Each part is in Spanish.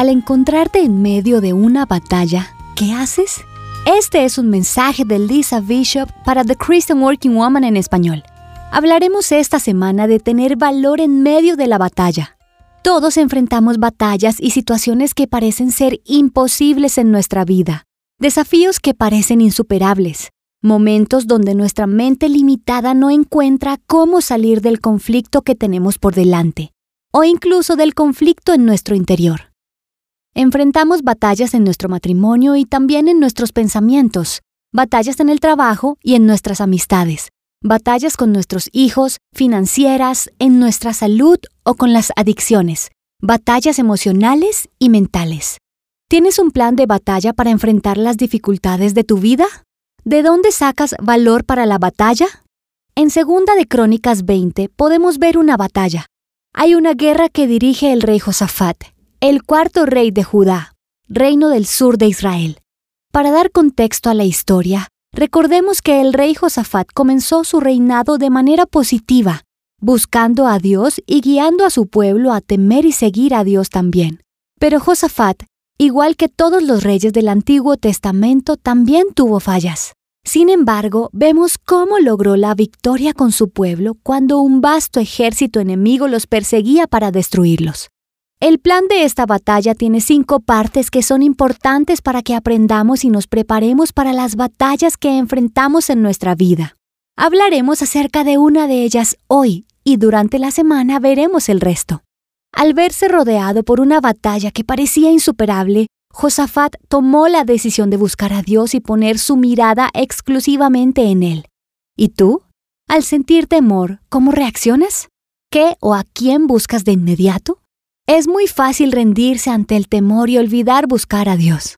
Al encontrarte en medio de una batalla, ¿qué haces? Este es un mensaje de Lisa Bishop para The Christian Working Woman en español. Hablaremos esta semana de tener valor en medio de la batalla. Todos enfrentamos batallas y situaciones que parecen ser imposibles en nuestra vida, desafíos que parecen insuperables, momentos donde nuestra mente limitada no encuentra cómo salir del conflicto que tenemos por delante, o incluso del conflicto en nuestro interior. Enfrentamos batallas en nuestro matrimonio y también en nuestros pensamientos, batallas en el trabajo y en nuestras amistades, batallas con nuestros hijos, financieras, en nuestra salud o con las adicciones, batallas emocionales y mentales. ¿Tienes un plan de batalla para enfrentar las dificultades de tu vida? ¿De dónde sacas valor para la batalla? En Segunda de Crónicas 20 podemos ver una batalla. Hay una guerra que dirige el rey Josafat, el cuarto rey de Judá, reino del sur de Israel. Para dar contexto a la historia, recordemos que el rey Josafat comenzó su reinado de manera positiva, buscando a Dios y guiando a su pueblo a temer y seguir a Dios también. Pero Josafat, igual que todos los reyes del Antiguo Testamento, también tuvo fallas. Sin embargo, vemos cómo logró la victoria con su pueblo cuando un vasto ejército enemigo los perseguía para destruirlos. El plan de esta batalla tiene cinco partes que son importantes para que aprendamos y nos preparemos para las batallas que enfrentamos en nuestra vida. Hablaremos acerca de una de ellas hoy y durante la semana veremos el resto. Al verse rodeado por una batalla que parecía insuperable, Josafat tomó la decisión de buscar a Dios y poner su mirada exclusivamente en Él. ¿Y tú? Al sentir temor, ¿cómo reaccionas? ¿Qué o a quién buscas de inmediato? Es muy fácil rendirse ante el temor y olvidar buscar a Dios.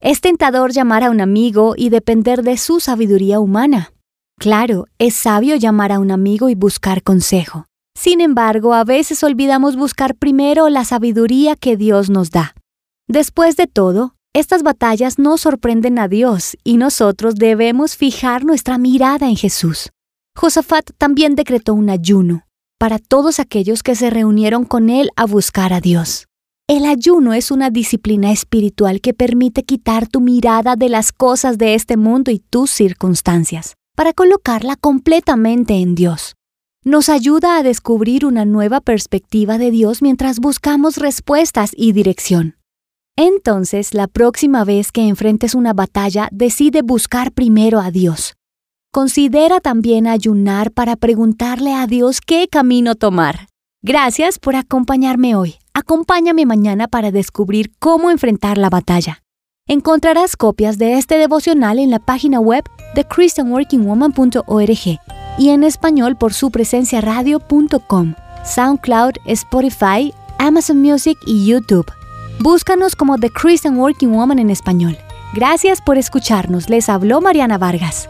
Es tentador llamar a un amigo y depender de su sabiduría humana. Claro, es sabio llamar a un amigo y buscar consejo. Sin embargo, a veces olvidamos buscar primero la sabiduría que Dios nos da. Después de todo, estas batallas no sorprenden a Dios y nosotros debemos fijar nuestra mirada en Jesús. Josafat también decretó un ayuno, para todos aquellos que se reunieron con él a buscar a Dios. El ayuno es una disciplina espiritual que permite quitar tu mirada de las cosas de este mundo y tus circunstancias, para colocarla completamente en Dios. Nos ayuda a descubrir una nueva perspectiva de Dios mientras buscamos respuestas y dirección. Entonces, la próxima vez que enfrentes una batalla, decide buscar primero a Dios, Considera también ayunar para preguntarle a Dios qué camino tomar. Gracias por acompañarme hoy. Acompáñame mañana para descubrir cómo enfrentar la batalla. Encontrarás copias de este devocional en la página web de christianworkingwoman.org y en español por su presencia radio.com, SoundCloud, Spotify, Amazon Music y YouTube. Búscanos como The Christian Working Woman en español. Gracias por escucharnos. Les habló Mariana Vargas.